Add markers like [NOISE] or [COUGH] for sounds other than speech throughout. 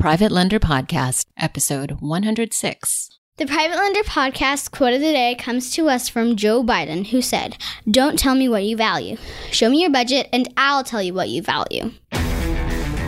Private Lender Podcast, episode 106. The Private Lender Podcast quote of the day comes to us from Joe Biden, who said, Don't tell me what you value. Show me your budget, and I'll tell you what you value.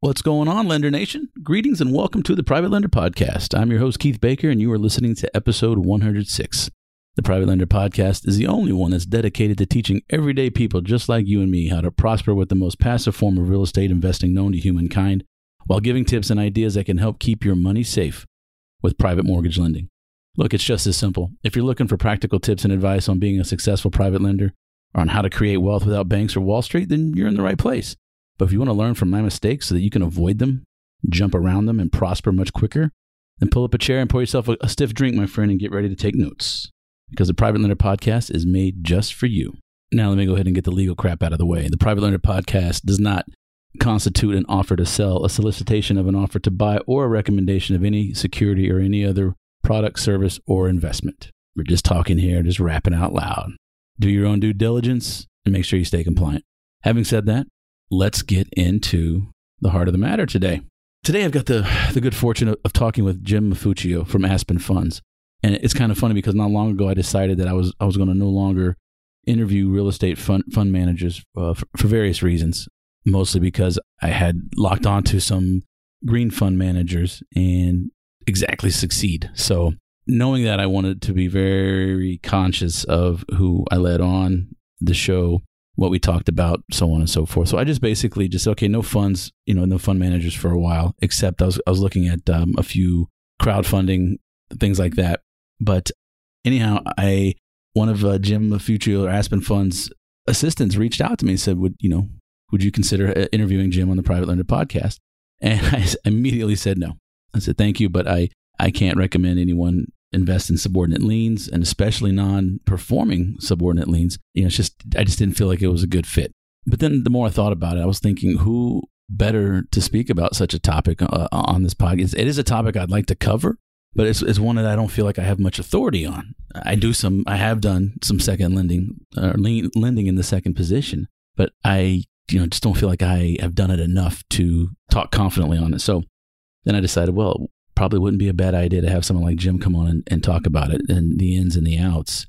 What's going on, Lender Nation? Greetings and welcome to the Private Lender Podcast. I'm your host, Keith Baker, and you are listening to episode 106. The Private Lender Podcast is the only one that's dedicated to teaching everyday people just like you and me how to prosper with the most passive form of real estate investing known to humankind while giving tips and ideas that can help keep your money safe with private mortgage lending. Look, it's just as simple. If you're looking for practical tips and advice on being a successful private lender or on how to create wealth without banks or Wall Street, then you're in the right place. But if you want to learn from my mistakes so that you can avoid them, jump around them, and prosper much quicker, then pull up a chair and pour yourself a, a stiff drink, my friend, and get ready to take notes. Because the Private Lender Podcast is made just for you. Now, let me go ahead and get the legal crap out of the way. The Private Lender Podcast does not constitute an offer to sell, a solicitation of an offer to buy, or a recommendation of any security or any other product, service, or investment. We're just talking here, just rapping out loud. Do your own due diligence and make sure you stay compliant. Having said that, let's get into the heart of the matter today. Today, I've got the, the good fortune of, of talking with Jim Maffuccio from Aspen Funds. And it's kind of funny because not long ago, I decided that I was, I was going to no longer interview real estate fund, fund managers uh, for, for various reasons, mostly because I had locked onto some green fund managers and exactly succeed. So, knowing that, I wanted to be very conscious of who I led on the show what we talked about, so on and so forth. So I just basically just okay, no funds, you know, no fund managers for a while. Except I was I was looking at um, a few crowdfunding things like that. But anyhow, I one of uh, Jim Maffuccio or Aspen Funds assistants reached out to me and said, "Would you know? Would you consider uh, interviewing Jim on the Private Lender podcast?" And [LAUGHS] I immediately said no. I said, "Thank you, but I I can't recommend anyone invest in subordinate liens and especially non-performing subordinate liens. You know, it's just I just didn't feel like it was a good fit. But then the more I thought about it, I was thinking who better to speak about such a topic uh, on this podcast. It is a topic I'd like to cover, but it's, it's one that I don't feel like I have much authority on. I do some, I have done some second lending, uh, lending in the second position, but I, you know, just don't feel like I have done it enough to talk confidently on it. So then I decided, well, probably wouldn't be a bad idea to have someone like Jim come on and, and talk about it and the ins and the outs.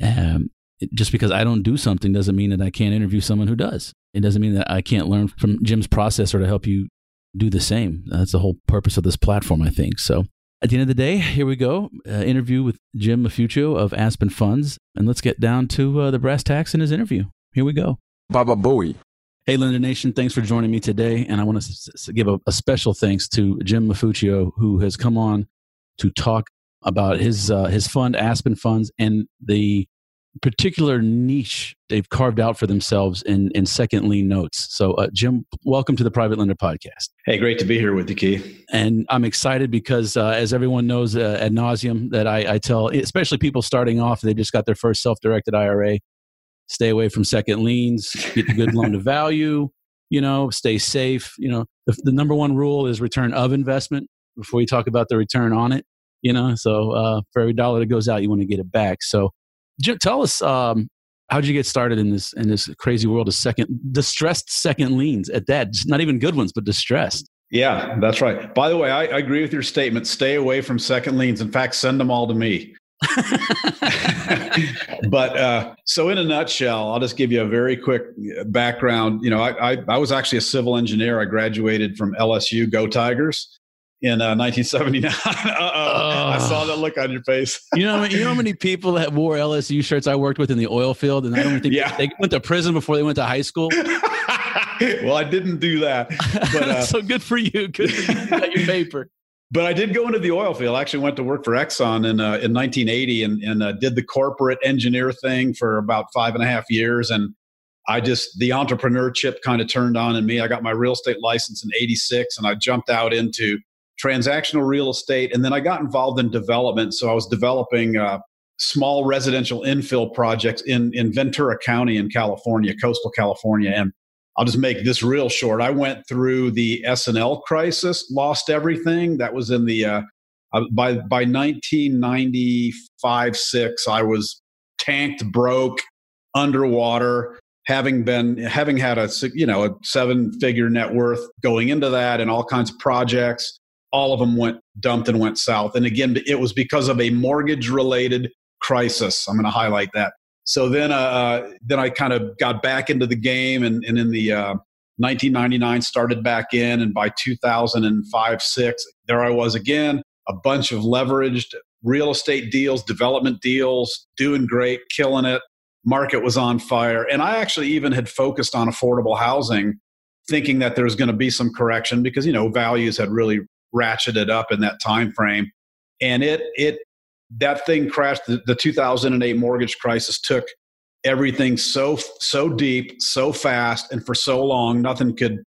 Um, just because I don't do something doesn't mean that I can't interview someone who does. It doesn't mean that I can't learn from Jim's process or to help you do the same. That's the whole purpose of this platform, I think. So at the end of the day, here we go. Uh, interview with Jim Maffuccio of Aspen Funds. And let's get down to uh, the brass tacks in his interview. Here we go. Baba Booey. Hey, Lender Nation, thanks for joining me today. And I want to give a, a, special thanks to Jim Maffuccio, who has come on to talk about his, uh, his fund, Aspen Funds, and the particular niche they've carved out for themselves in, in second lien notes. So, uh, Jim, welcome to the Private Lender Podcast. Hey, great to be here with you, Keith. And I'm excited because, uh, as everyone knows uh, ad nauseum, that I, I tell, especially people starting off, they just got their first self directed IRA stay away from second liens, get the good loan to value, you know, stay safe. You know, the, the, number one rule is return of investment before you talk about the return on it, you know. So uh, for every dollar that goes out, you want to get it back. So tell us, um, how did you get started in this in this crazy world of second distressed second liens at that? Not even good ones, but distressed. Yeah, that's right. By the way, I, I agree with your statement. Stay away from second liens. In fact, send them all to me. [LAUGHS] but uh, so, in a nutshell, I'll just give you a very quick uh, background. You know, I, I, I was actually a civil engineer. I graduated from LSU. Go Tigers! In uh, 1979. [LAUGHS] Uh-oh. I saw that look on your face. [LAUGHS] you know, you know how many people that wore LSU shirts I worked with in the oil field, and I don't think yeah. they went to prison before they went to high school. well, I didn't do that. But, uh, so good for you. Good for you. you got your paper but I did go into the oil field. I actually went to work for Exxon in uh, in 1980 and, and uh, did the corporate engineer thing for about five and a half years. And I just, the entrepreneurship kind of turned on in me. I got my real estate license in 86 and I jumped out into transactional real estate. And then I got involved in development. So I was developing uh, small residential infill projects in, in Ventura County in California, coastal California. And I'll just make this real short. I went through the S&L crisis, lost everything. That was in the, uh, uh, by, by 1995, six, I was tanked, broke, underwater having been having had a you know a seven figure net worth going into that and all kinds of projects all of them went dumped and went south and again it was because of a mortgage related crisis i'm going to highlight that so then uh, uh, then i kind of got back into the game and, and in the uh, 1999 started back in and by 2005 6 there i was again a bunch of leveraged real estate deals development deals doing great killing it market was on fire. And I actually even had focused on affordable housing, thinking that there was going to be some correction because you know values had really ratcheted up in that time frame. And it it that thing crashed. The, the 2008 mortgage crisis took everything so so deep, so fast, and for so long, nothing could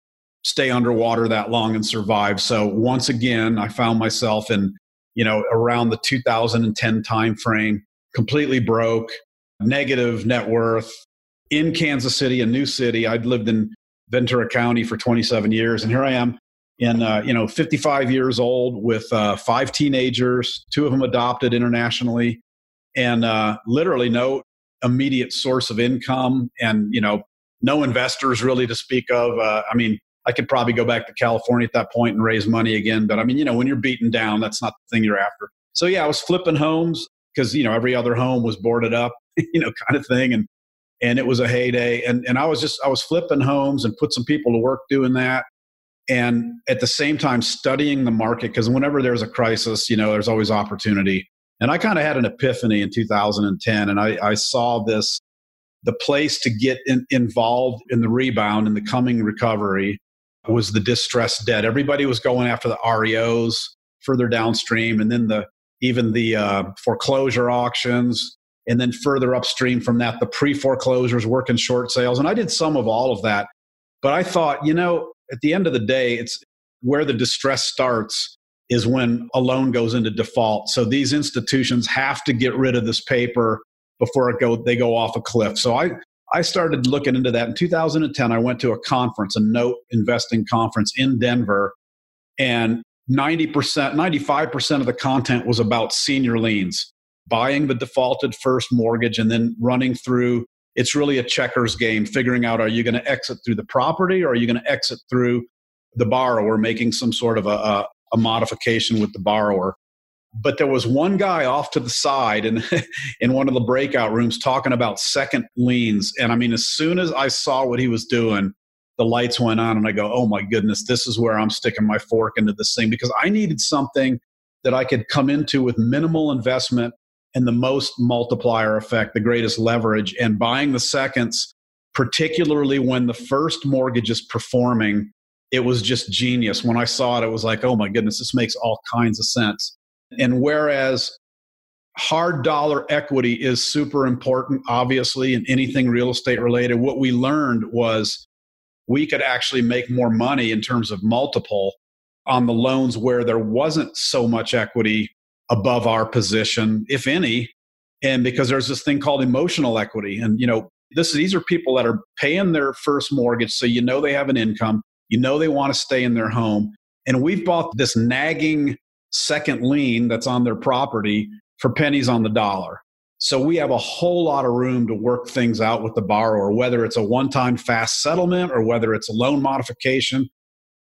stay underwater that long and survive. So once again, I found myself in you know around the 2010 time frame, completely broke, negative net worth in Kansas City, a new city. I'd lived in Ventura County for 27 years, and here I am in uh, you know 55 years old with uh, five teenagers, two of them adopted internationally, and uh, literally no immediate source of income, and you know no investors really to speak of. Uh, I mean, I could probably go back to California at that point and raise money again, but I mean, you know, when you're beaten down, that's not the thing you're after. So yeah, I was flipping homes because you know every other home was boarded up [LAUGHS] you know, kind of thing. And and it was a heyday. And and I was just I was flipping homes and put some people to work doing that. And at the same time studying the market because whenever there's a crisis, you know, there's always opportunity. And I kind of had an epiphany in 2010, and I, I saw this the place to get in, involved in the rebound and the coming recovery was the distressed debt. Everybody was going after the REOs further downstream, and then the even the uh, foreclosure auctions, and then further upstream from that, the pre foreclosures, working short sales. And I did some of all of that. But I thought, you know, at the end of the day, it's where the distress starts is when a loan goes into default. So these institutions have to get rid of this paper before it go they go off a cliff. So I I started looking into that in 2010. I went to a conference, a note investing conference in Denver, and 90%, 95% of the content was about senior liens buying the defaulted first mortgage and then running through it's really a checkers game figuring out are you going to exit through the property or are you going to exit through the borrower making some sort of a, a, a modification with the borrower. But there was one guy off to the side in, [LAUGHS] in one of the breakout rooms talking about second liens. And i mean as soon as i saw what he was doing the lights went on and i go oh my goodness this is where i'm sticking my fork into this thing because i needed something that i could come into with minimal investment and the most multiplier effect, the greatest leverage, and buying the seconds, particularly when the first mortgage is performing, it was just genius. When I saw it, it was like, oh my goodness, this makes all kinds of sense. And whereas hard dollar equity is super important, obviously, in anything real estate related, what we learned was we could actually make more money in terms of multiple on the loans where there wasn't so much equity above our position, if any. And because there's this thing called emotional equity. And, you know, this, these are people that are paying their first mortgage. So you know they have an income, you know they want to stay in their home. And we've bought this nagging second lien that's on their property for pennies on the dollar. So we have a whole lot of room to work things out with the borrower, whether it's a one time fast settlement or whether it's a loan modification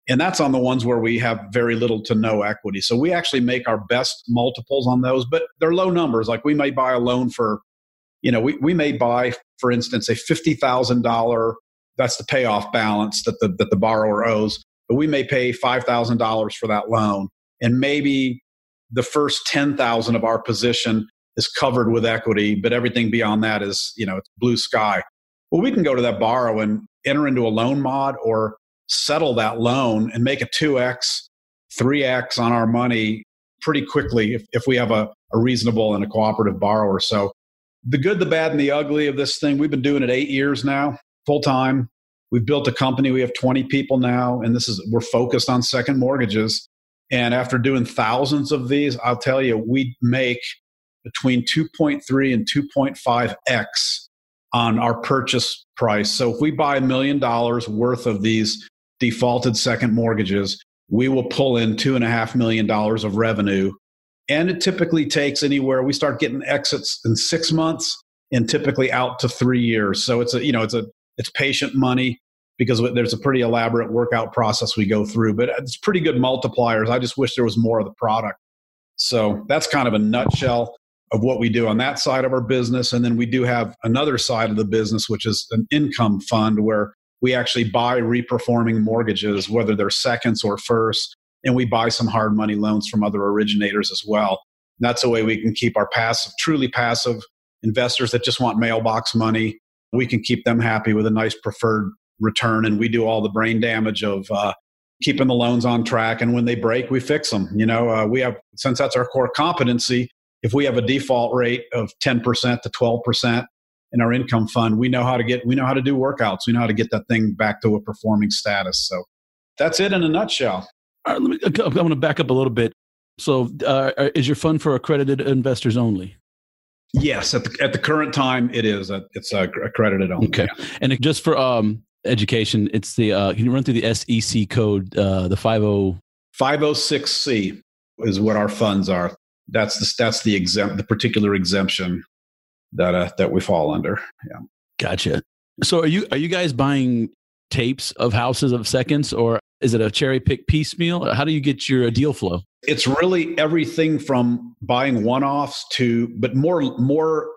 and that's on the ones where we have very little to no equity. So we actually make our best multiples on those, but they're low numbers. Like we may buy a loan for, you know, we, we may buy, for instance, a $50,000, that's the payoff balance that the, that the borrower owes, but we may pay $5,000 for that loan. And maybe the first 10,000 of our position is covered with equity, but everything beyond that is, you know, it's blue sky. Well, we can go to that borrow and enter into a loan mod or settle that loan and make a 2x, 3x on our money pretty quickly if, if we have a, a reasonable and a cooperative borrower. So, the good, the bad, and the ugly of this thing, we've been doing it eight years now. full time. We've built a company. We have 20 people now, and this is we're focused on second mortgages. And after doing thousands of these, I'll tell you, we make between 2.3 and 2.5x on our purchase price. So if we buy a million dollars worth of these defaulted second mortgages, we will pull in two and a half million dollars of revenue. And it typically takes anywhere we start getting exits in six months and typically out to three years. So it's a you know it's a it's patient money because there's a pretty elaborate workout process we go through, but it's pretty good multipliers. I just wish there was more of the product. So that's kind of a nutshell of what we do on that side of our business. And then we do have another side of the business, which is an income fund where we actually buy reperforming mortgages, whether they're seconds or first, and we buy some hard money loans from other originators as well. And that's a way we can keep our passive, truly passive investors that just want mailbox money. We can keep them happy with a nice preferred return and we do all the brain damage of uh, keeping the loans on track and when they break we fix them you know uh, we have since that's our core competency if we have a default rate of 10% to 12% in our income fund we know how to get we know how to do workouts we know how to get that thing back to a performing status so that's it in a nutshell all right, let me, i'm going to back up a little bit so uh, is your fund for accredited investors only Yes, at the at the current time, it is. A, it's a accredited only. Okay, and just for um, education, it's the uh, can you run through the SEC code? Uh, the five oh five oh six C is what our funds are. That's the that's the exempt the particular exemption that uh, that we fall under. Yeah, gotcha. So are you are you guys buying tapes of houses of seconds, or is it a cherry pick piecemeal? How do you get your uh, deal flow? It's really everything from buying one offs to, but more more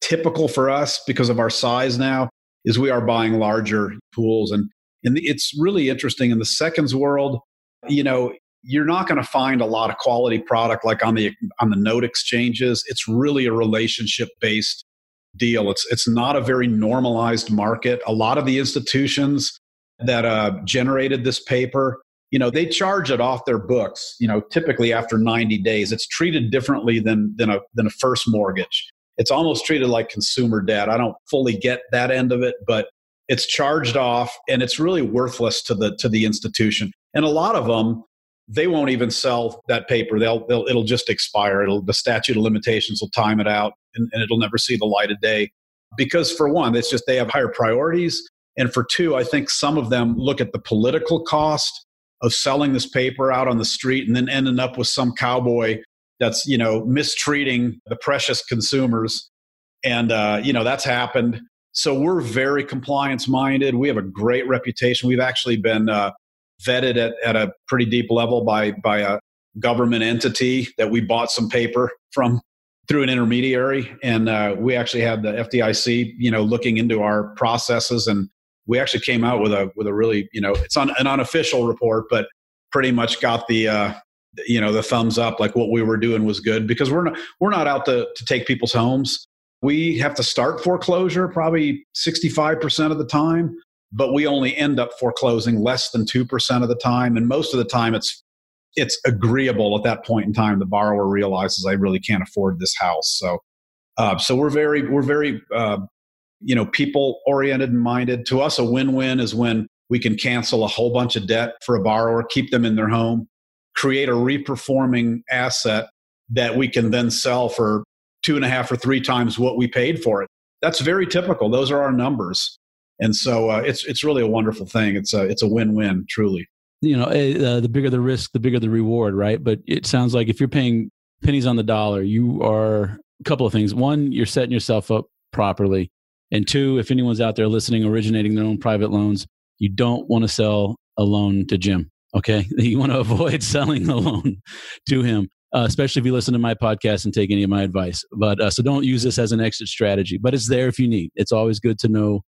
typical for us because of our size now is we are buying larger pools. And, and it's really interesting in the seconds world, you know, you're not going to find a lot of quality product like on the on the note exchanges. It's really a relationship based deal. It's it's not a very normalized market. A lot of the institutions that uh, generated this paper, you know, they charge it off their books. You know, typically after 90 days, it's treated differently than than a than a first mortgage it's almost treated like consumer debt. I don't fully get that end of it, but it's charged off and it's really worthless to the to the institution. And a lot of them they won't even sell that paper. They'll, they'll it'll just expire. It'll the statute of limitations will time it out and, and it'll never see the light of day. Because for one, it's just they have higher priorities. And for two, I think some of them look at the political cost of selling this paper out on the street and then ending up with some cowboy that's you know mistreating the precious consumers and uh, you know that's happened so we're very compliance minded we have a great reputation we've actually been uh, vetted at, at a pretty deep level by by a government entity that we bought some paper from through an intermediary. And uh, we actually had the fdic you know looking into our processes. And we actually came out with a with a really you know it's on an unofficial report but pretty much got the uh, you know the thumbs up like what we were doing was good because we're not we're not out to, to take people's homes. We have to start foreclosure probably 65% of the time but we only end up foreclosing less than 2% of the time and most of the time it's it's agreeable at that point in time the borrower realizes i really can't afford this house so uh, so we're very we're very uh, you know people oriented and minded to us a win-win is when we can cancel a whole bunch of debt for a borrower keep them in their home create a reperforming asset that we can then sell for two and a half or three times what we paid for it. That's very typical. Those are our numbers. And so uh, it's it's really a wonderful thing. It's a it's a win win, truly. You know, eh, uh, the bigger the risk, the bigger the reward, right? But it sounds like if you're paying pennies on the dollar, you are a couple of things. One, you're setting yourself up properly, and two, if anyone's out there listening, originating their own private loans, you don't want to sell a loan to Jim. Okay. [LAUGHS] You want to avoid [LAUGHS] selling the loan to him, uh, especially if you listen to my podcast and take any of my advice. But uh, so don't use this as an exit strategy, but it's there if you need. It's always good to know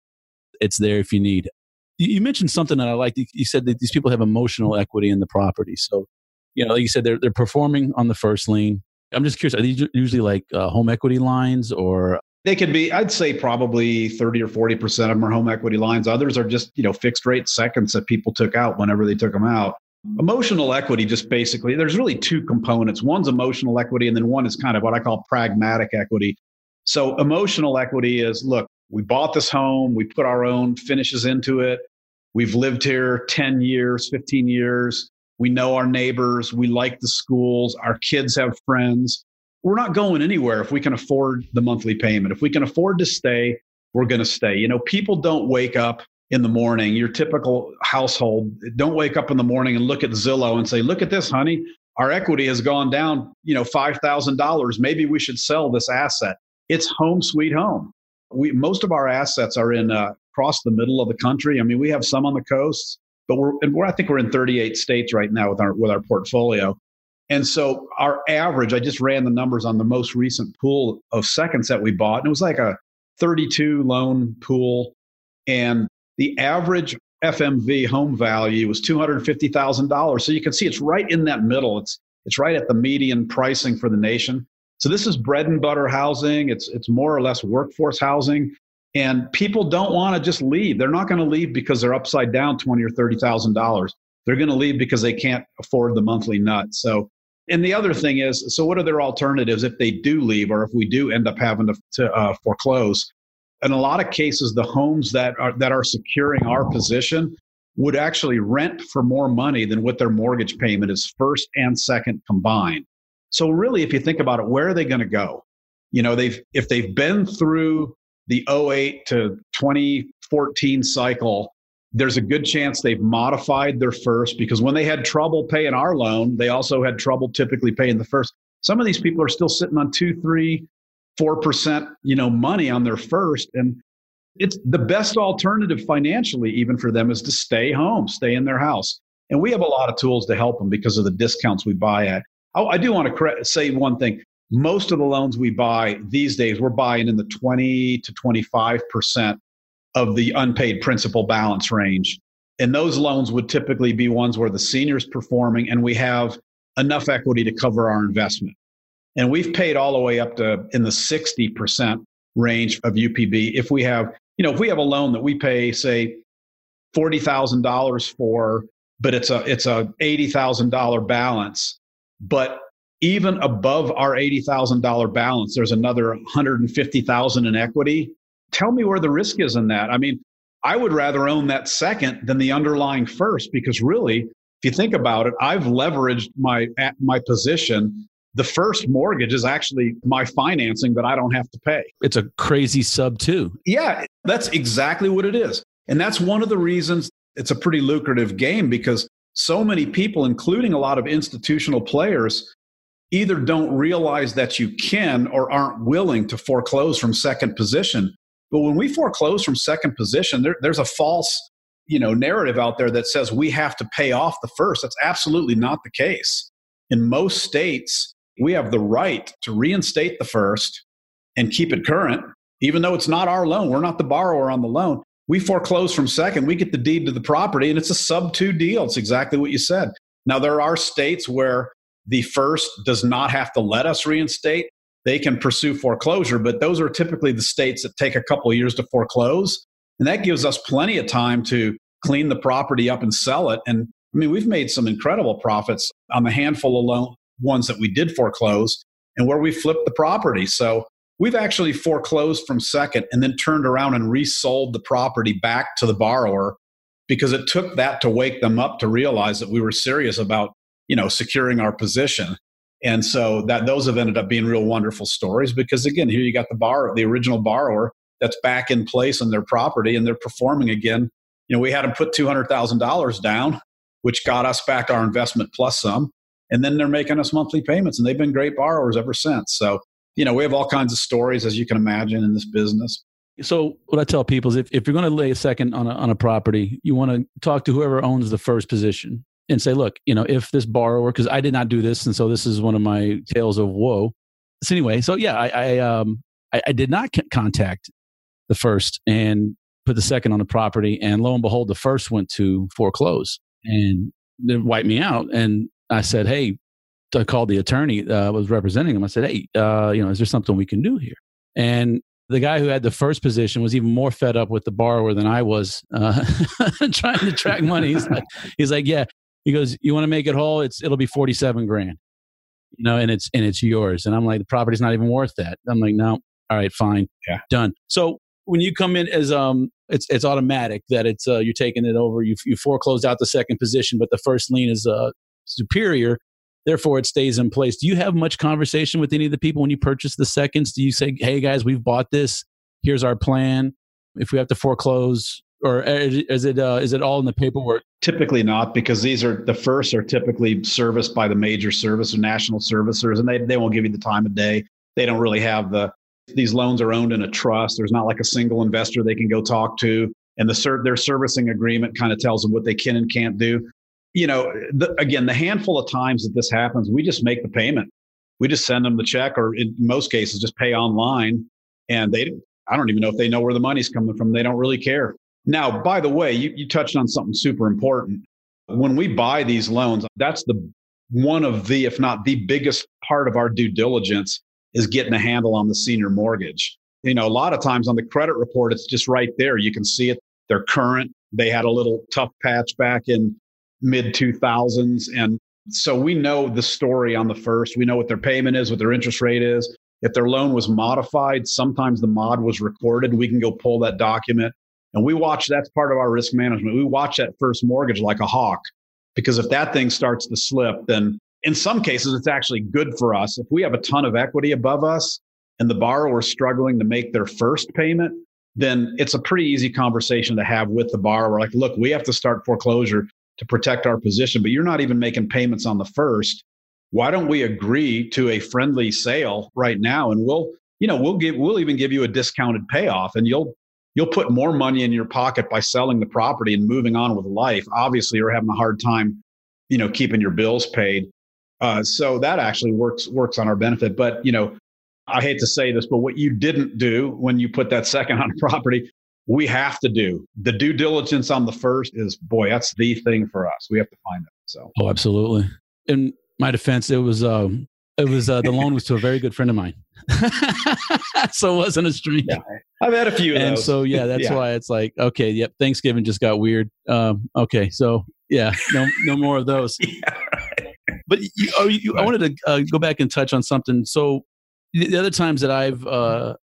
it's there if you need. You, mentioned something that I liked. You said that these people have emotional equity in the property. So, you know, like you said, they're, they're performing on the first lien. I'm just curious, are these usually like uh, home equity lines or they could be i'd say probably 30 or 40% of them are home equity lines others are just you know fixed rate seconds that people took out whenever they took them out emotional equity just basically there's really two components one's emotional equity and then one is kind of what i call pragmatic equity so emotional equity is look we bought this home, we put our own finishes into it. We've lived here 10 years, 15 years. We know our neighbors. We like the schools. Our kids have friends. We're not going anywhere if we can afford the monthly payment. If we can afford to stay, we're going to stay. You know, people don't wake up in the morning, your typical household, don't wake up in the morning and look at Zillow and say, look at this, honey. Our equity has gone down, you know, $5,000. Maybe we should sell this asset. It's home sweet home. We, most of our assets are in uh, across the middle of the country. I mean, we have some on the coasts, but we're, we're, I think we're in 38 states right now with our, with our portfolio. And so our average, I just ran the numbers on the most recent pool of seconds that we bought, and it was like a 32 loan pool. And the average FMV home value was $250,000. So you can see it's right in that middle. It's, it's right at the median pricing for the nation. So this is bread and butter housing. It's, it's more or less workforce housing. And people don't want to just leave. They're not going to leave because they're upside down twenty or thirty thousand dollars. They're going to leave because they can't afford the monthly nut. So, and the other thing is, so what are their alternatives if they do leave, or if we do end up having to, to uh, foreclose? in a lot of cases, the homes that are that are securing our position would actually rent for more money than what their mortgage payment is first and second combined. So really, if you think about it, where are they going to go? You know, they've if they've been through the 08 to 2014 cycle, there's a good chance they've modified their first because when they had trouble paying our loan, they also had trouble typically paying the first. Some of these people are still sitting on two, three, four 4% you know money on their first and it's the best alternative financially even for them is to stay home stay in their house and we have a lot of tools to help them because of the discounts we buy at oh, i do want to say one thing. Most of the loans we buy these days we're buying in the 20 to 25% of the unpaid principal balance range. And those loans would typically be ones where the senior's performing and we have enough equity to cover our investment. And we've paid all the way up to in the 60% range of UPB. If we have, you know, if we have a loan that we pay, say, $40,000 for, but it's a, it's a $80,000 balance, but even above our $80,000 balance, there's another 150,000 in equity. Tell me where the risk is in that. I mean, I would rather own that second than the underlying first because really, if you think about it, I've leveraged my my position the first mortgage is actually my financing that I don't have to pay. It's a crazy sub, too. Yeah, that's exactly what it is. And that's one of the reasons it's a pretty lucrative game because so many people, including a lot of institutional players, either don't realize that you can or aren't willing to foreclose from second position. But when we foreclose from second position, there, there's a false you know narrative out there that says we have to pay off the first that's absolutely not the case in most states we have the right to reinstate the first and keep it current, even though it's not our loan. We're not the borrower on the loan. We foreclose from second, we get the deed to the property, and it's a sub two deal. It's exactly what you said. Now, there are states where the first does not have to let us reinstate. They can pursue foreclosure, but those are typically the states that take a couple years to foreclose. And that gives us plenty of time to clean the property up and sell it. And I mean, we've made some incredible profits on the handful of loan, ones that we did foreclose and where we flipped the property. So we've actually foreclosed from second and then turned around and resold the property back to the borrower because it took that to wake them up to realize that we were serious about you know securing our position. And so that those have ended up being real wonderful stories because again here you got the borrower the original borrower that's back in place in their property and they're performing again. You know we had them put $200000 down which got us back our investment plus some and then they're making us monthly payments and they've been great borrowers ever since. So you know we have all kinds of stories as you can imagine in this business. So what i tell people is if, if you're going to lay a second on a, on a property you want to talk to whoever owns the first position and say look you know if this borrower because i did not do this and so this is one of my tales of woe. So anyway so yeah i, I um I, I did not contact the first and put the second on the property and lo and behold the first went to foreclose and they wiped me out. And I said, hey, I called the attorney uh, was representing him. I said, hey, uh, you know, is there something we can do here? And the guy who had the first position was even more fed up with the borrower than I was uh, [LAUGHS] trying to track money. He's like, he's like, yeah. He goes, you want to make it whole? It's it'll be forty seven grand, you know, and it's and it's yours. And I'm like, the property's not even worth that. I'm like, no, all right, fine, yeah, done. So when you come in as um, it's it's automatic that it's uh, you're taking it over. You you foreclosed out the second position, but the first lien is uh superior. Therefore, it stays in place. Do you have much conversation with any of the people when you purchase the seconds? Do you say, "Hey guys, we've bought this. Here's our plan. If we have to foreclose, or is it uh, is it all in the paperwork? Typically not, because these are the first are typically serviced by the major service or national servicers, and they they won't give you the time of day. They don't really have the these loans are owned in a trust. There's not like a single investor they can go talk to, and the their servicing agreement kind of tells them what they can and can't do. You know, the, again, the handful of times that this happens, we just make the payment. We just send them the check, or in most cases, just pay online, and they. I don't even know if they know where the money's coming from. They don't really care. Now, by the way, you, you touched on something super important. When we buy these loans, that's the one of the, if not the biggest part of our due diligence is getting a handle on the senior mortgage. You know, a lot of times on the credit report, it's just right there. You can see it. They're current. They had a little tough patch back in mid 2000s. And so we know the story on the first. We know what their payment is, what their interest rate is. If their loan was modified, sometimes the mod was recorded. We can go pull that document and we watch that's part of our risk management. We watch that first mortgage like a hawk because if that thing starts to slip, then in some cases it's actually good for us. If we have a ton of equity above us and the borrower is struggling to make their first payment, then it's a pretty easy conversation to have with the borrower. Like, look, we have to start foreclosure to protect our position, but you're not even making payments on the first. Why don't we agree to a friendly sale right now? And we'll, you know, we'll give, we'll even give you a discounted payoff and you'll you'll put more money in your pocket by selling the property and moving on with life. Obviously, you're having a hard time, you know, keeping your bills paid. Uh, so that actually works works on our benefit. But you know, I hate to say this, but what you didn't do when you put that second [LAUGHS] on property, we have to do the due diligence on the first. Is boy, that's the thing for us. We have to find it. So oh, absolutely. In my defense, it was um, it was uh, the loan was to a very good friend of mine. [LAUGHS] so it wasn't a stranger. Yeah, I've had a few, and those. so yeah, [LAUGHS] that's yeah. why it's like okay, yep. Thanksgiving just got weird. Um, okay, so yeah, no, no more of those. [LAUGHS] yeah, right. But you, oh, you, right. I wanted to uh, go back and touch on something. So the, the other times that I've uh,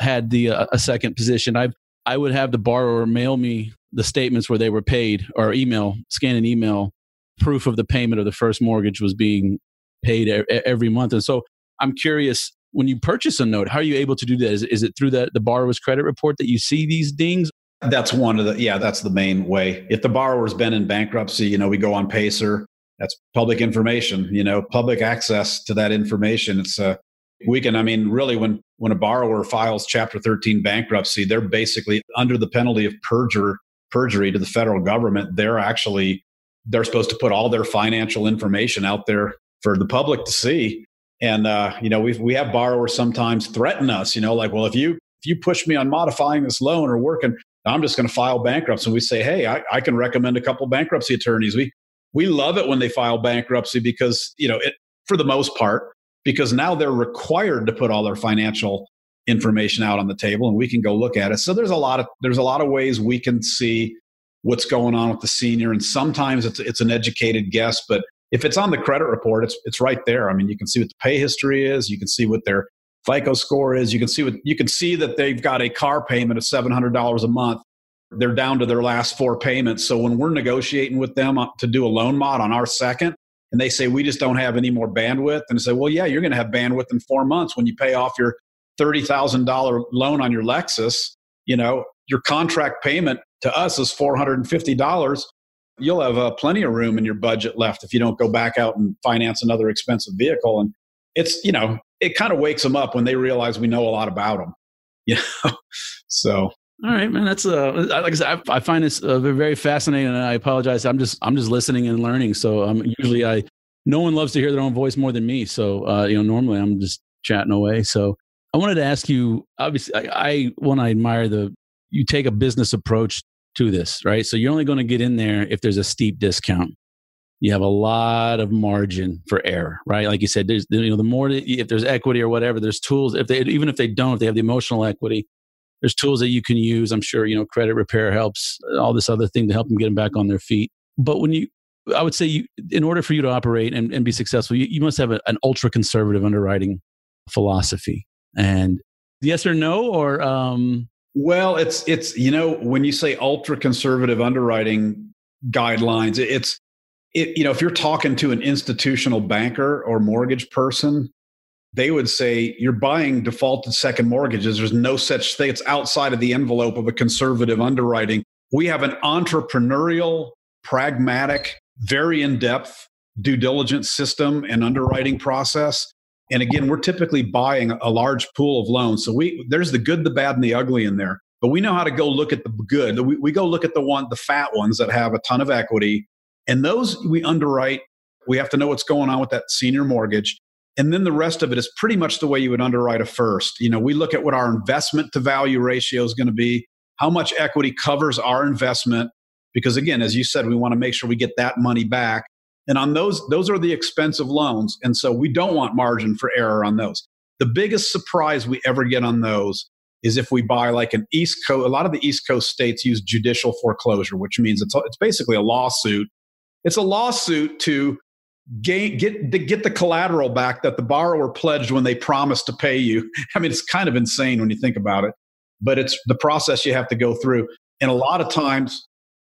had the uh, a second position, I've I would have the borrower mail me the statements where they were paid, or email scan an email proof of the payment of the first mortgage was being paid every month. And so I'm curious when you purchase a note, how are you able to do that? Is, is it through the, the borrower's credit report that you see these dings? That's one of the, yeah, that's the main way. If the borrower's been in bankruptcy, you know, we go on Pacer. That's public information, you know, public access to that information. It's a, we can, I mean, really, when, when a borrower files Chapter 13 bankruptcy, they're basically under the penalty of perjure, perjury to the federal government. They're actually, they're supposed to put all their financial information out there for the public to see. And uh, you know, we we have borrowers sometimes threaten us. You know, like, well, if you if you push me on modifying this loan or working, I'm just going to file bankruptcy. And we say, hey, I, I can recommend a couple bankruptcy attorneys. We we love it when they file bankruptcy because you know it for the most part because now they're required to put all their financial information out on the table and we can go look at it. So there's a lot of there's a lot of ways we can see what's going on with the senior and sometimes it's it's an educated guess but if it's on the credit report, it's it's right there. I mean, you can see what the pay history is. You can see what their FICO score is. You can see what you can see that they've got a car payment of seven hundred dollars a month. They're down to their last four payments. So when we're negotiating with them uh, to do a loan mod on our second, and they say we just don't have any more bandwidth, and say, well, yeah, you're going to have bandwidth in four months when you pay off your thirty thousand dollar loan on your Lexus. You know, your contract payment to us is four hundred and fifty dollars you'll have uh, plenty of room in your budget left if you don't go back out and finance another expensive vehicle. And it's, you know, it kind of wakes them up when they realize we know a lot about them. [LAUGHS] You know, so. All right, man. That's uh, like I said, I, I find this uh, very fascinating, and I apologize. I'm just, I'm just listening and learning. So, um, usually I, no one loves to hear their own voice more than me. So, uh, you know, normally I'm just chatting away. So, I wanted to ask you. Obviously, I, I one I admire the you take a business approach to this, right? So you're only going to get in there if there's a steep discount. You have a lot of margin for error, right? Like you said, there's you know the more if there's equity or whatever, there's tools. If they even if they don't, if they have the emotional equity, there's tools that you can use. I'm sure you know credit repair helps, all this other thing to help them get them back on their feet. But when you, I would say, you in order for you to operate and, and be successful, you, you must have a, an ultra conservative underwriting philosophy. And yes or no, or um, Well, it's it's you know when you say ultra conservative underwriting guidelines, it's it you know if you're talking to an institutional banker or mortgage person, they would say you're buying defaulted second mortgages. There's no such thing. It's outside of the envelope of a conservative underwriting. We have an entrepreneurial, pragmatic, very in depth due diligence system and underwriting process. And again, we're typically buying a large pool of loans. So we there's the good, the bad, and the ugly in there. But we know how to go look at the good. We, we go look at the one, the fat ones that have a ton of equity. And those we underwrite. We have to know what's going on with that senior mortgage. And then the rest of it is pretty much the way you would underwrite a first. You know, we look at what our investment to value ratio is going to be, how much equity covers our investment. Because again, as you said, we want to make sure we get that money back. And on those, those are the expensive loans. And so we don't want margin for error on those. The biggest surprise we ever get on those is if we buy like an East Coast, a lot of the East Coast states use judicial foreclosure, which means it's, it's basically a lawsuit. It's a lawsuit to gain, get, to get the collateral back that the borrower pledged when they promised to pay you. [LAUGHS] I mean, it's kind of insane when you think about it, but it's the process you have to go through. And a lot of times,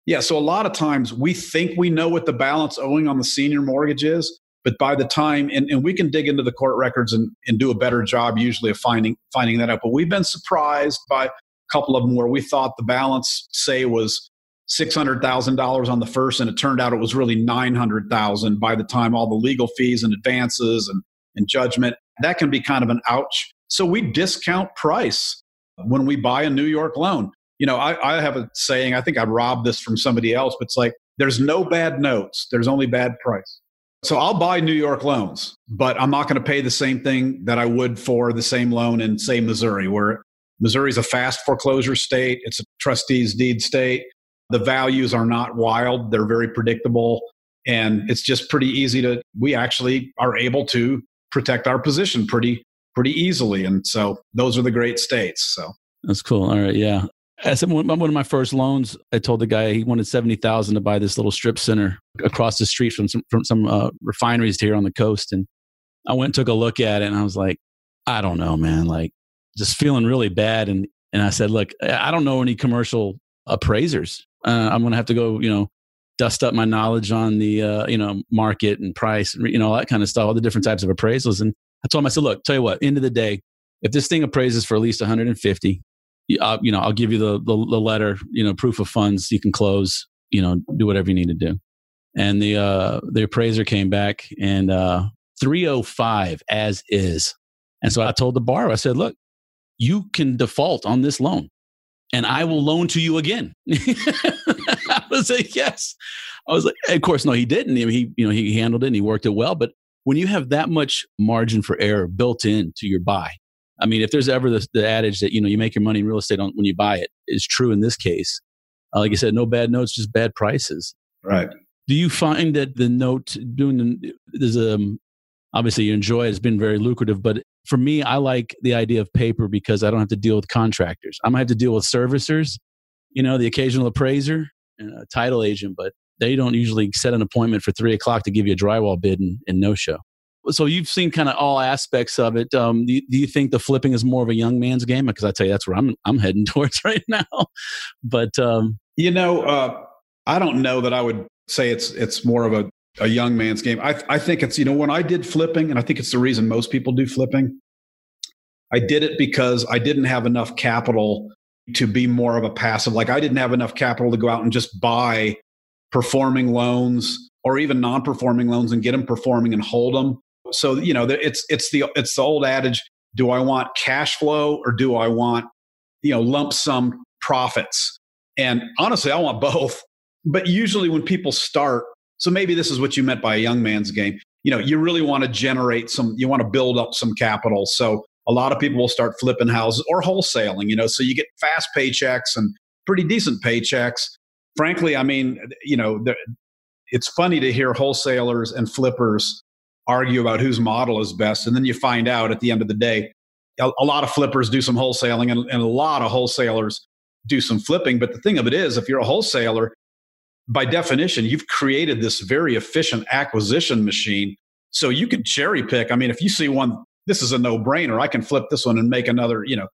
yeah. So a lot of times we think we know what the balance owing on the senior mortgage is, but by the time and, and we can dig into the court records and, and do a better job usually of finding finding that out. But we've been surprised by a couple of them where we thought the balance, say, was six hundred thousand dollars on the first, and it turned out it was really nine hundred thousand by the time all the legal fees and advances and, and judgment. That can be kind of an ouch. So we discount price when we buy a New York loan you know, I, I have a saying, I think I robbed this from somebody else, but it's like, there's no bad notes, there's only bad price. So I'll buy New York loans, but I'm not going to pay the same thing that I would for the same loan in, say, Missouri, where Missouri is a fast foreclosure state, it's a trustee's deed state. The values are not wild, they're very predictable. And it's just pretty easy to, we actually are able to protect our position pretty, pretty easily. And so those are the great states. So that's cool. All right. Yeah. As one of my first loans, I told the guy he wanted seventy thousand to buy this little strip center across the street from some from some uh, refineries here on the coast, and I went took a look at it, and I was like, I don't know, man, like just feeling really bad, and and I said, look, I don't know any commercial appraisers. Uh, I'm gonna have to go, you know, dust up my knowledge on the uh, you know market and price, and you know all that kind of stuff, all the different types of appraisals, and I told him, I said, look, tell you what, end of the day, if this thing appraises for at least 150 uh, you know, I'll give you the, the, the letter, you know, proof of funds. You can close. You know, do whatever you need to do. And the uh, the appraiser came back and uh, 305 as is. And so I told the borrower, I said, look, you can default on this loan, and I will loan to you again. [LAUGHS] I was like, yes. I was like, of course, no, he didn't. He, you know, he handled it and he worked it well. But when you have that much margin for error built into your buy, I mean, if there's ever the, the, adage that you know you make your money in real estate on, when you buy it, is true in this case. Uh, like I said, no bad notes, just bad prices. Right. Do you find that the note doing the, there's a um, obviously you enjoy it, it's been very lucrative, but for me, I like the idea of paper because I don't have to deal with contractors. I might have to deal with servicers, you know, the occasional appraiser, and a title agent, but they don't usually set an appointment for three o'clock to give you a drywall bid and, and no show so you've seen kind of all aspects of it. Um, do, you, do, you, think the flipping is more of a young man's game? Because I tell you, that's where I'm I'm heading [LAUGHS] towards right now. But um, you know, uh, I don't know that I would say it's it's more of a, a young man's game. I I think it's you know when I did flipping, and I think it's the reason most people do flipping. I did it because I didn't have enough capital to be more of a passive. Like I didn't have enough capital to go out and just buy performing loans or even non-performing loans and get them performing and hold them so you know it's it's the it's the old adage do i want cash flow or do i want you know lump sum profits and honestly i want [LAUGHS] both but usually when people start so maybe this is what you meant by a young man's game you know you really want to generate some you want to build up some capital so a lot of people will start flipping houses or wholesaling you know so you get fast paychecks and pretty decent paychecks frankly i mean you know it's funny to hear wholesalers and flippers argue about whose model is best. And then you find out at the end of the day, a, a lot of flippers do some wholesaling and, and a lot of wholesalers do some flipping. But the thing of it is, if you're a wholesaler, by definition, you've created this very efficient acquisition machine. So you can cherry pick. I mean, if you see one, this is a no brainer. I can flip this one and make another, you know,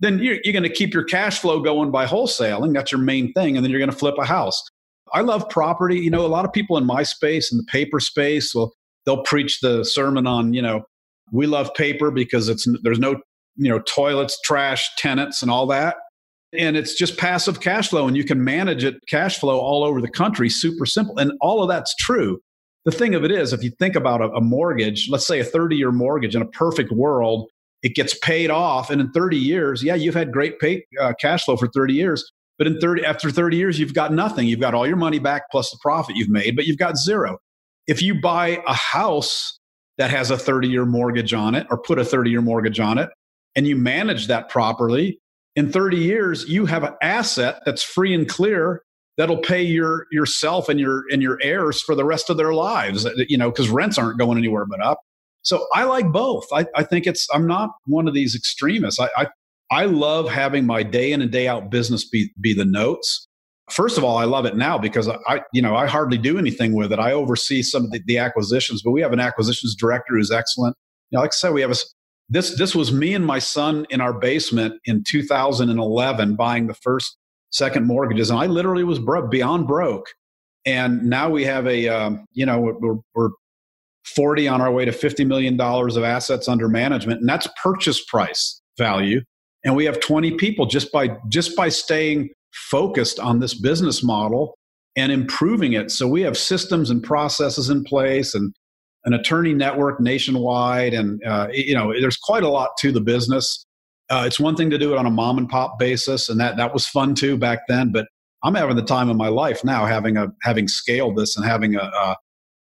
then you're, you're going to keep your cash flow going by wholesaling. That's your main thing. And then you're going to flip a house. I love property. You know, a lot of people in my space, in the paper space, will they'll preach the sermon on, you know, we love paper because it's there's no, you know, toilets, trash, tenants, and all that. And it's just passive cash flow, and you can manage it cash flow all over the country, super simple. And all of that's true. The thing of it is, if you think about a, a mortgage, let's say a 30 year mortgage in a perfect world, it gets paid off. And in 30 years, yeah, you've had great pay, uh, cash flow for 30 years. But in 30, after 30 years, you've got nothing. You've got all your money back plus the profit you've made, but you've got zero. If you buy a house that has a 30 year mortgage on it or put a 30 year mortgage on it and you manage that properly, in 30 years, you have an asset that's free and clear that'll pay your yourself and your and your heirs for the rest of their lives uh, you know because rents aren't going anywhere but up so I like both. I, I think it's, I'm not one of these extremists. I, I, I love having my day in and day out business be, be the notes. First of all, I love it now because I, you know, I hardly do anything with it. I oversee some of the, the acquisitions, but we have an acquisitions director who's excellent. You know, like I said, we have a, this, this was me and my son in our basement in 2011 buying the first, second mortgages. And I literally was broke, beyond broke. And now we have a, um, you know, we're, we're 40 on our way to $50 million of assets under management and that's purchase price value and we have 20 people just by just by staying focused on this business model and improving it so we have systems and processes in place and an attorney network nationwide and uh, you know there's quite a lot to the business uh, it's one thing to do it on a mom and pop basis and that that was fun too back then but i'm having the time of my life now having a having scaled this and having a, a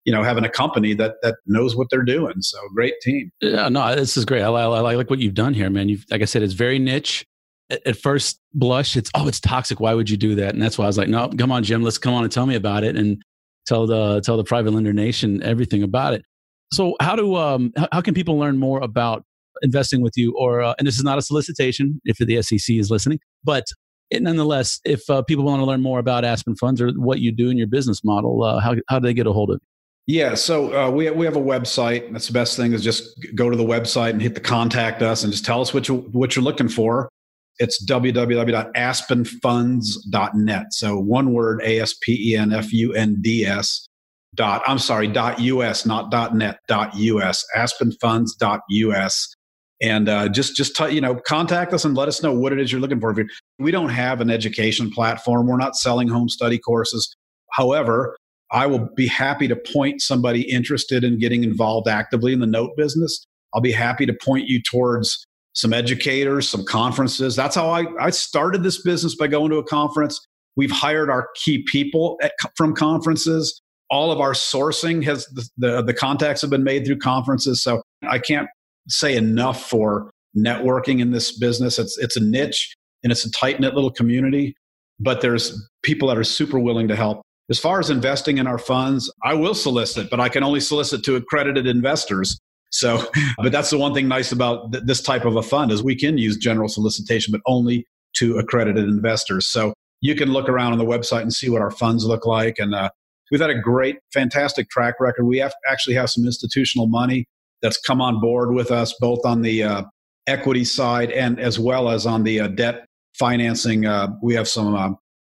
you know having a company that that knows what they're doing. So great team. Yeah, no, this is great. I, I, I like what you've done here, man. You've like I said, it's very niche. At, at, first blush, it's oh, it's toxic. Why would you do that? And that's why I was like, no, come on, Jim, let's come on and tell me about it and tell the tell the private lender nation everything about it. So how do um how, can people learn more about investing with you? Or uh, and this is not a solicitation if the SEC is listening, but nonetheless, if uh, people want to learn more about Aspen Funds or what you do in your business model, uh, how how do they get a hold of you? Yeah, so uh, we we have a website. That's the best thing is just go to the website and hit the contact us and just tell us what you what you're looking for. It's www.aspenfunds.net. So one word: A S P E N F U N D S. Dot I'm sorry. Dot us, not dot net. Dot us. Aspenfunds.us. And uh, just just t- you know contact us and let us know what it is you're looking for. We don't have an education platform. We're not selling home study courses. However, I will be happy to point somebody interested in getting involved actively in the note business. I'll be happy to point you towards some educators, some conferences. That's how I, I started this business by going to a conference. We've hired our key people at, from conferences. All of our sourcing has the, the, the contacts have been made through conferences. So I can't say enough for networking in this business. It's it's a niche and it's a tight knit little community, but there's people that are super willing to help. As far as investing in our funds, I will solicit, but I can only solicit to accredited investors. So, [LAUGHS] but that's the one thing nice about th- this type of a fund is we can use general solicitation, but only to accredited investors. So you can look around on the website and see what our funds look like. And uh, we've had a great, fantastic track record. We have, actually have some institutional money that's come on board with us, both on the uh, equity side and as well as on the uh, debt financing. Uh, we have some uh,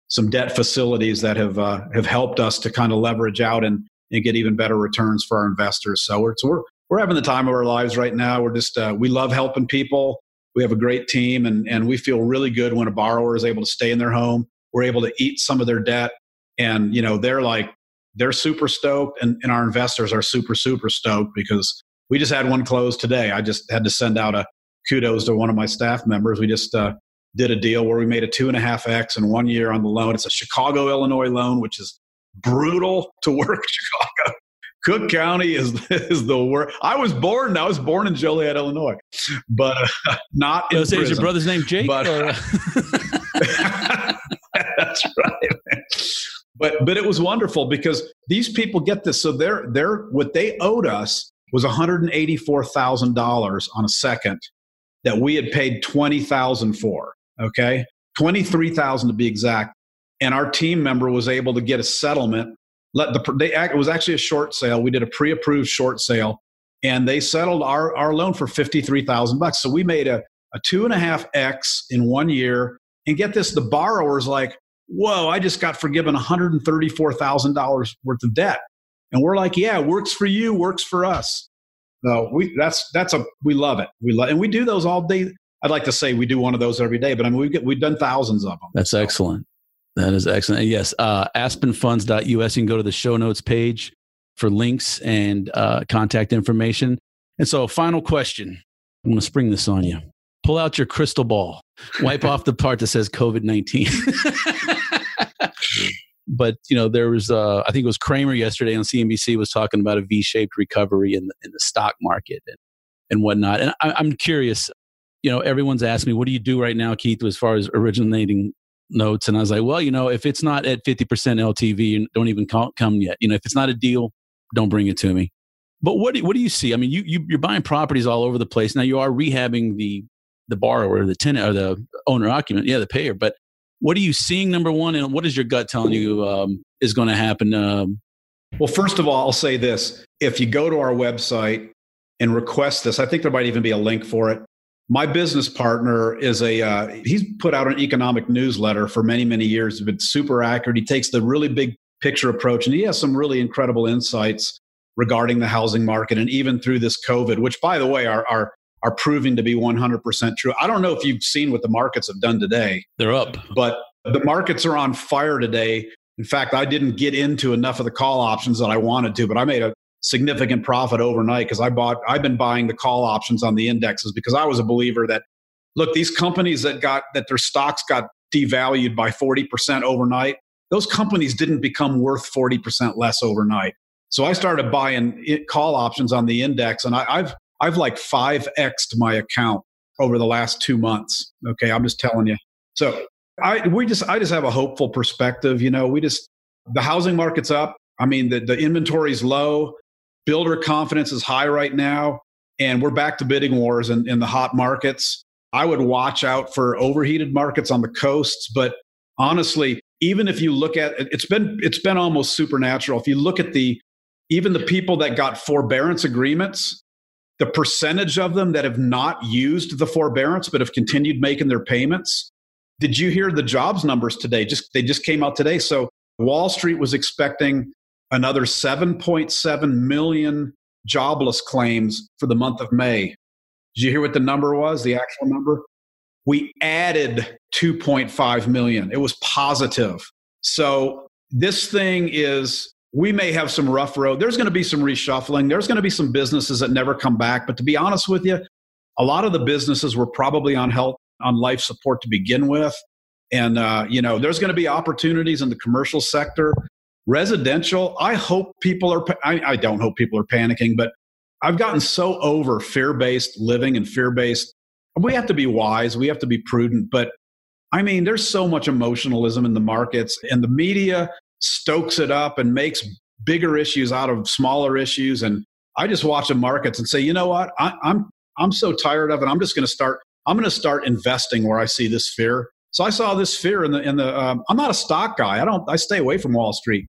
some debt facilities that have uh, have helped us to kind of leverage out and, and get even better returns for our investors. So we're, so we're we're having the time of our lives right now. We're just uh, we love helping people. We have a great team, and and we feel really good when a borrower is able to stay in their home. We're able to eat some of their debt, and you know they're like they're super stoked, and, and our investors are super super stoked because we just had one close today. I just had to send out a kudos to one of my staff members. We just uh, did a deal where we made a two and a half X in one year on the loan. It's a Chicago, Illinois loan, which is brutal to work [LAUGHS] Chicago. Cook County is, [LAUGHS] is the worst. I was born, I was born in Joliet, Illinois, but uh, [LAUGHS] not in say, Is your brother's name Jake? But, that's right. But, but it was wonderful because these people get this. So they're, they're, what they owed us was $184,000 on a second that we had paid 20000 for okay? 23000 to be exact. And our team member was able to get a settlement. Let the they it was actually a short sale. We did a pre-approved short sale and they settled our, our loan for 53000 bucks. So we made a a two and a half X in one year. And get this, the borrower's like, whoa, I just got forgiven $134,000 worth of debt. And we're like, yeah, works for you, works for us. No, we that's that's a we love it. We love and we do those all day. I'd like to say we do one of those every day, but I mean we get we've done thousands of them. That's so. excellent. That is excellent. Yes, uh, aspenfunds.us. You can go to the show notes page for links and uh, contact information. And so, final question. I'm going to spring this on you. Pull out your crystal ball. Wipe off the part that says COVID 19. but you know there was uh, i think it was Cramer yesterday on cnbc was talking about a v-shaped recovery in the, in the stock market and, and whatnot. And I, i'm curious you know everyone's asked me what do you do right now keith as far as originating notes? And i was like well you know if it's not at 50% ltv don't even come yet. You know if it's not a deal don't bring it to me. But what do, what do you see? I mean you, you you're buying properties all over the place. Now you are rehabbing the the borrower the tenant or the owner occupant yeah the payer. But what are you seeing number one and what is your gut telling you um, is going to happen um, well first of all i'll say this. If you go to our website and request this i think there might even be a link for it. My business partner is a uh, he's put out an economic newsletter for many many years. He's been super accurate. He takes the really big picture approach and he has some really incredible insights regarding the housing market and even through this covid which by the way are, are are proving to be 100% true. I don't know if you've seen what the markets have done today they're up. but the markets are on fire today. In fact i didn't get into enough of the call options that i wanted to but i made a significant profit overnight because I bought I've been buying the call options on the indexes because I was a believer that look these companies that got that their stocks got devalued by 40% overnight those companies didn't become worth 40% less overnight. So I started buying call options on the index and I, I've I've like 5x'd my account over the last 2 months okay? I'm just telling you. So I we just I just have a hopeful perspective you know? We just the housing market's up. I mean, the, the inventory's low. Builder confidence is high right now, and we're back to bidding wars in, in the hot markets. I would watch out for overheated markets on the coasts, but honestly, even if you look at it's been it's been almost supernatural. If you look at the even the people that got forbearance agreements, the percentage of them that have not used the forbearance but have continued making their payments. Did you hear the jobs numbers today? Just they just came out today. So Wall Street was expecting another 7.7 million jobless claims for the month of May. Did you hear what the number was, the actual number? We added 2.5 million. It was positive. So this thing is, we may have some rough road. There's going to be some reshuffling. There's going to be some businesses that never come back. But to be honest with you, a lot of the businesses were probably on health, on life support to begin with. And, uh, you know, there's going to be opportunities in the commercial sector Residential, I hope people are, I, I don't hope people are panicking, but I've gotten so over fear based living and fear based. We have to be wise, we have to be prudent, but I mean, there's so much emotionalism in the markets, and the media stokes it up and makes bigger issues out of smaller issues. And I just watch the markets and say, you know what? I, I'm I'm so tired of it. I'm just going to start. I'm going to start investing where I see this fear. So I saw this fear in the in the. Um, I'm not a stock guy. I don't. I stay away from Wall Street.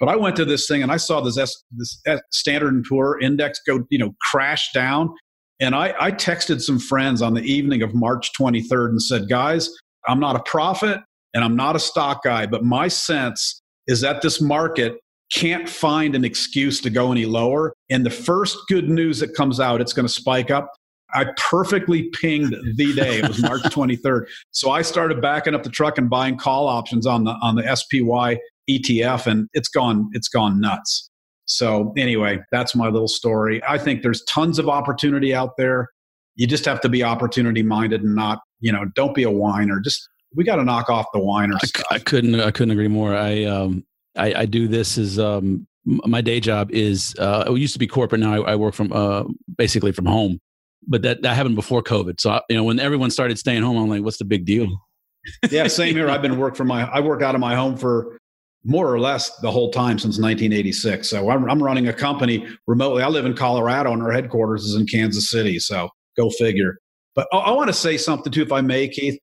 But I went to this thing and I saw this S, this S Standard and Poor index go, you know, crash down. And I, I texted some friends on the evening of March 23rd and said, guys, I'm not a prophet and I'm not a stock guy, but my sense is that this market can't find an excuse to go any lower. And the first good news that comes out, it's going to spike up. I perfectly pinged the day. It was March [LAUGHS] 23rd. So I started backing up the truck and buying call options on the on the SPY ETF and it's gone it's gone nuts. So anyway, that's my little story. I think there's tons of opportunity out there. You just have to be opportunity minded and not, you know, don't be a whiner. Just we got to knock off the whiner I, stuff. I couldn't I couldn't agree more. I um I, I do this as um my day job is uh it used to be corporate now I, I work from uh basically from home but that that happened before covid so I, you know when everyone started staying home i'm like what's the big deal [LAUGHS] yeah same here i've been work from my i work out of my home for more or less the whole time since 1986. So I'm, I'm, running a company remotely. I live in Colorado and our headquarters is in Kansas City. So go figure. But I, I want to say something too, if I may, Keith.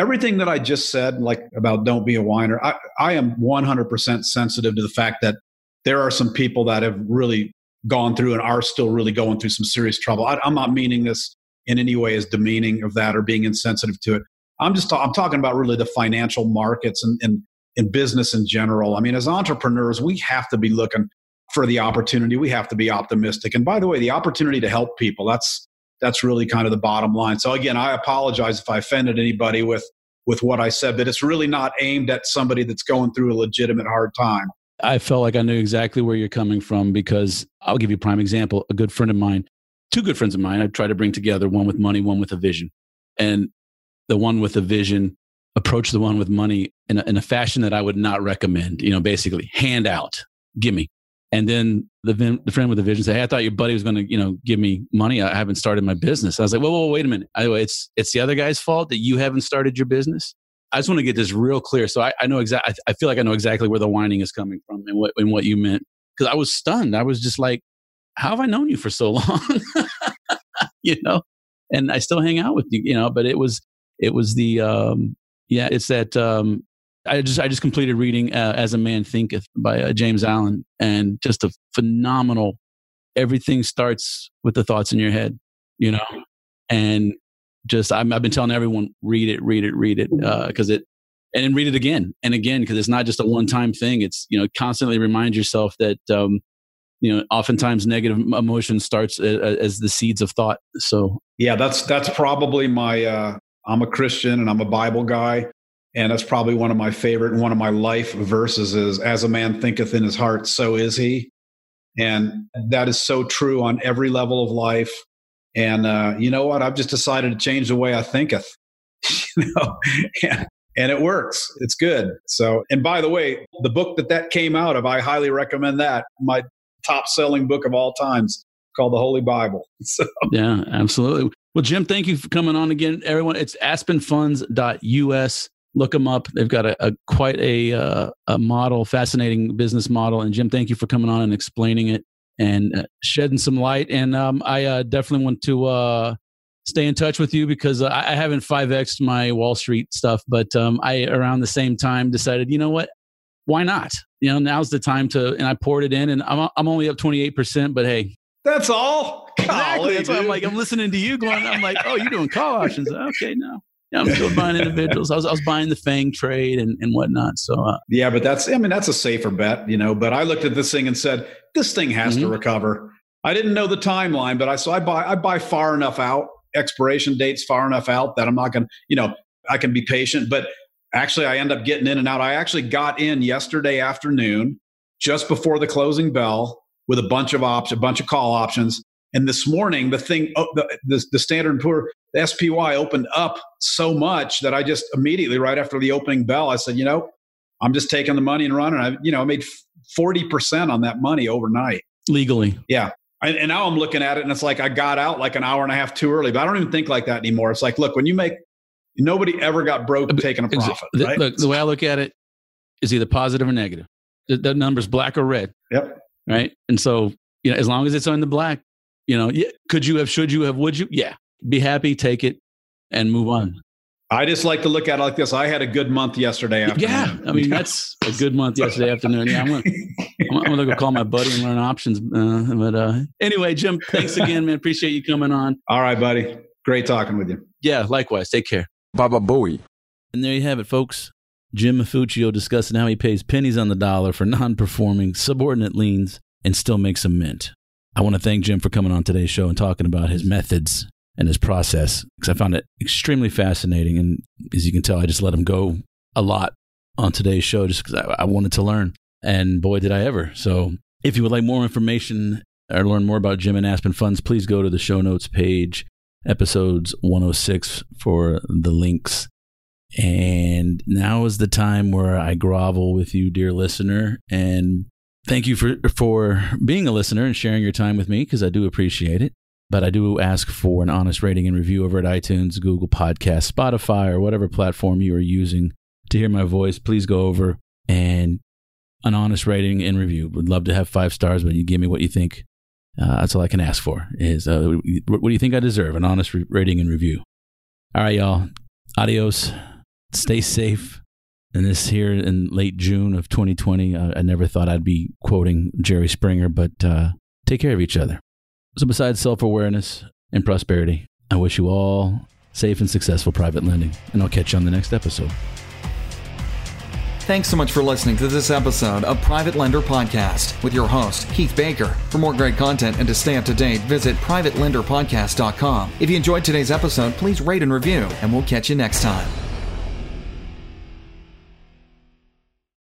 Everything that I just said, like about don't be a whiner, I, I am 100% sensitive to the fact that there are some people that have really gone through and are still really going through some serious trouble. I, I'm not meaning this in any way as demeaning of that or being insensitive to it. I'm just ta- I'm talking about really the financial markets and, and in business in general. I mean, as entrepreneurs, we have to be looking for the opportunity. We have to be optimistic. And by the way, the opportunity to help people, that's that's really kind of the bottom line. So again, I apologize if I offended anybody with with what I said, but it's really not aimed at somebody that's going through a legitimate hard time. I felt like I knew exactly where you're coming from because I'll give you a prime example. A good friend of mine, two good friends of mine, I try to bring together one with money, one with a vision. And the one with a vision approached the one with money in a, in a fashion that I would not recommend, you know, basically hand out, give me. And then the, the friend with the vision said, Hey, I thought your buddy was going to, you know, give me money. I haven't started my business. I was like, whoa, wait a minute. I, it's, it's the other guy's fault that you haven't started your business. I just want to get this real clear. So I, I know exactly, I feel like I know exactly where the whining is coming from and what, and what you meant. Cause I was stunned. I was just like, how have I known you for so [LAUGHS] long? you know, and I still hang out with you, you know, but it was, it was the, um, yeah, it's that, um, I just I just completed reading uh, As a Man Thinketh by uh, James Allen, and just a phenomenal. Everything starts with the thoughts in your head, you know, and just i have been telling everyone read it, read it, read it, because uh, it, and then read it again and again because it's not just a one time thing. It's you know constantly remind yourself that um, you know oftentimes negative emotion starts as, as the seeds of thought. So yeah, that's that's probably my. Uh, I'm a Christian and I'm a Bible guy and that's probably one of my favorite one of my life verses is as a man thinketh in his heart so is he. And that is so true on every level of life. And uh, you know what? I've just decided to change the way i thinketh [LAUGHS] you know and, and it works. It's good. So and by the way the book that that came out of i highly recommend that. My top selling book of all times called the holy bible. [LAUGHS] So yeah absolutely. Well jim thank you for coming on again everyone. It's aspenfunds.us look them up. They've got a, a quite a uh, a model, fascinating business model. And Jim, thank you for coming on and explaining it and uh, shedding some light. And um, I uh, definitely want to uh, stay in touch with you because I, I haven't five x my Wall Street stuff, but um, I around the same time decided, you know what, why not? You know, now's the time to. And I poured it in, and I'm I'm only up twenty eight percent, but hey. That's all. Exactly. That's why I'm like, I'm listening to you going, I'm like, oh, you're doing call options. [LAUGHS] Okay, no. Yeah, I'm still buying individuals. I was, I was buying the Fang trade and, and whatnot. So uh, yeah, but that's I mean that's a safer bet, you know. But I looked at this thing and said this thing has mm-hmm. to recover. I didn't know the timeline, but I so I buy I buy far enough out, expiration dates far enough out that I'm not going to you know I can be patient. But actually, I end up getting in and out. I actually got in yesterday afternoon, just before the closing bell, with a bunch of options, a bunch of call options. And this morning, the thing, oh, the, the, the Standard Poor, the SPY opened up so much that I just immediately, right after the opening bell, I said, you know, I'm just taking the money and running. I, you know, I made 40% on that money overnight. Legally. Yeah. And, and now I'm looking at it and it's like I got out like an hour and a half too early, but I don't even think like that anymore. It's like, look, when you make, nobody ever got broke uh, taking a profit. Right? Look, the way I look at it is either positive or negative. The, the number's black or red. Yep. Right. And so, you know, as long as it's on the black, you know, could you have, should you have, would you? Yeah. Be happy, take it, and move on. I just like to look at it like this. I had a good month yesterday afternoon. Yeah, I mean that's a [LAUGHS] good month yesterday afternoon. Yeah, I'm gonna, I'm gonna go call my buddy and learn options. Uh, but uh, anyway, Jim, thanks again, man. Appreciate you coming on. All right, buddy. Great talking with you. Yeah, likewise. Take care. Baba Booey. And there you have it, folks. Jim Maffuccio discussing how he pays pennies on the dollar for non-performing subordinate liens and still makes a mint. I want to thank Jim for coming on today's show and talking about his methods and his process because I found it extremely fascinating. And as you can tell, I just let him go a lot on today's show just because I, I wanted to learn. And boy, did I ever. So if you would like more information or learn more about Jim and Aspen Funds, please go to the show notes page, episodes 106 for the links. And now is the time where I grovel with you, dear listener, and Thank you for for being a listener and sharing your time with me because I do appreciate it. But I do ask for an honest rating and review over at iTunes, Google Podcast, Spotify, or whatever platform you are using to hear my voice. Please go over and an honest rating and review. Would love to have five stars, but you give me what you think. Uh, that's all I can ask for. Is uh, what do you think I deserve? An honest re- rating and review. All right, y'all. Adios. Stay safe and this here in late June of 2020, uh, I never thought I'd be quoting Jerry Springer, but uh, take care of each other. So, besides self awareness and prosperity, I wish you all safe and successful private lending, and I'll catch you on the next episode. Thanks so much for listening to this episode of Private Lender Podcast with your host, Keith Baker. For more great content and to stay up to date, visit privatelenderpodcast.com. If you enjoyed today's episode, please rate and review, and we'll catch you next time.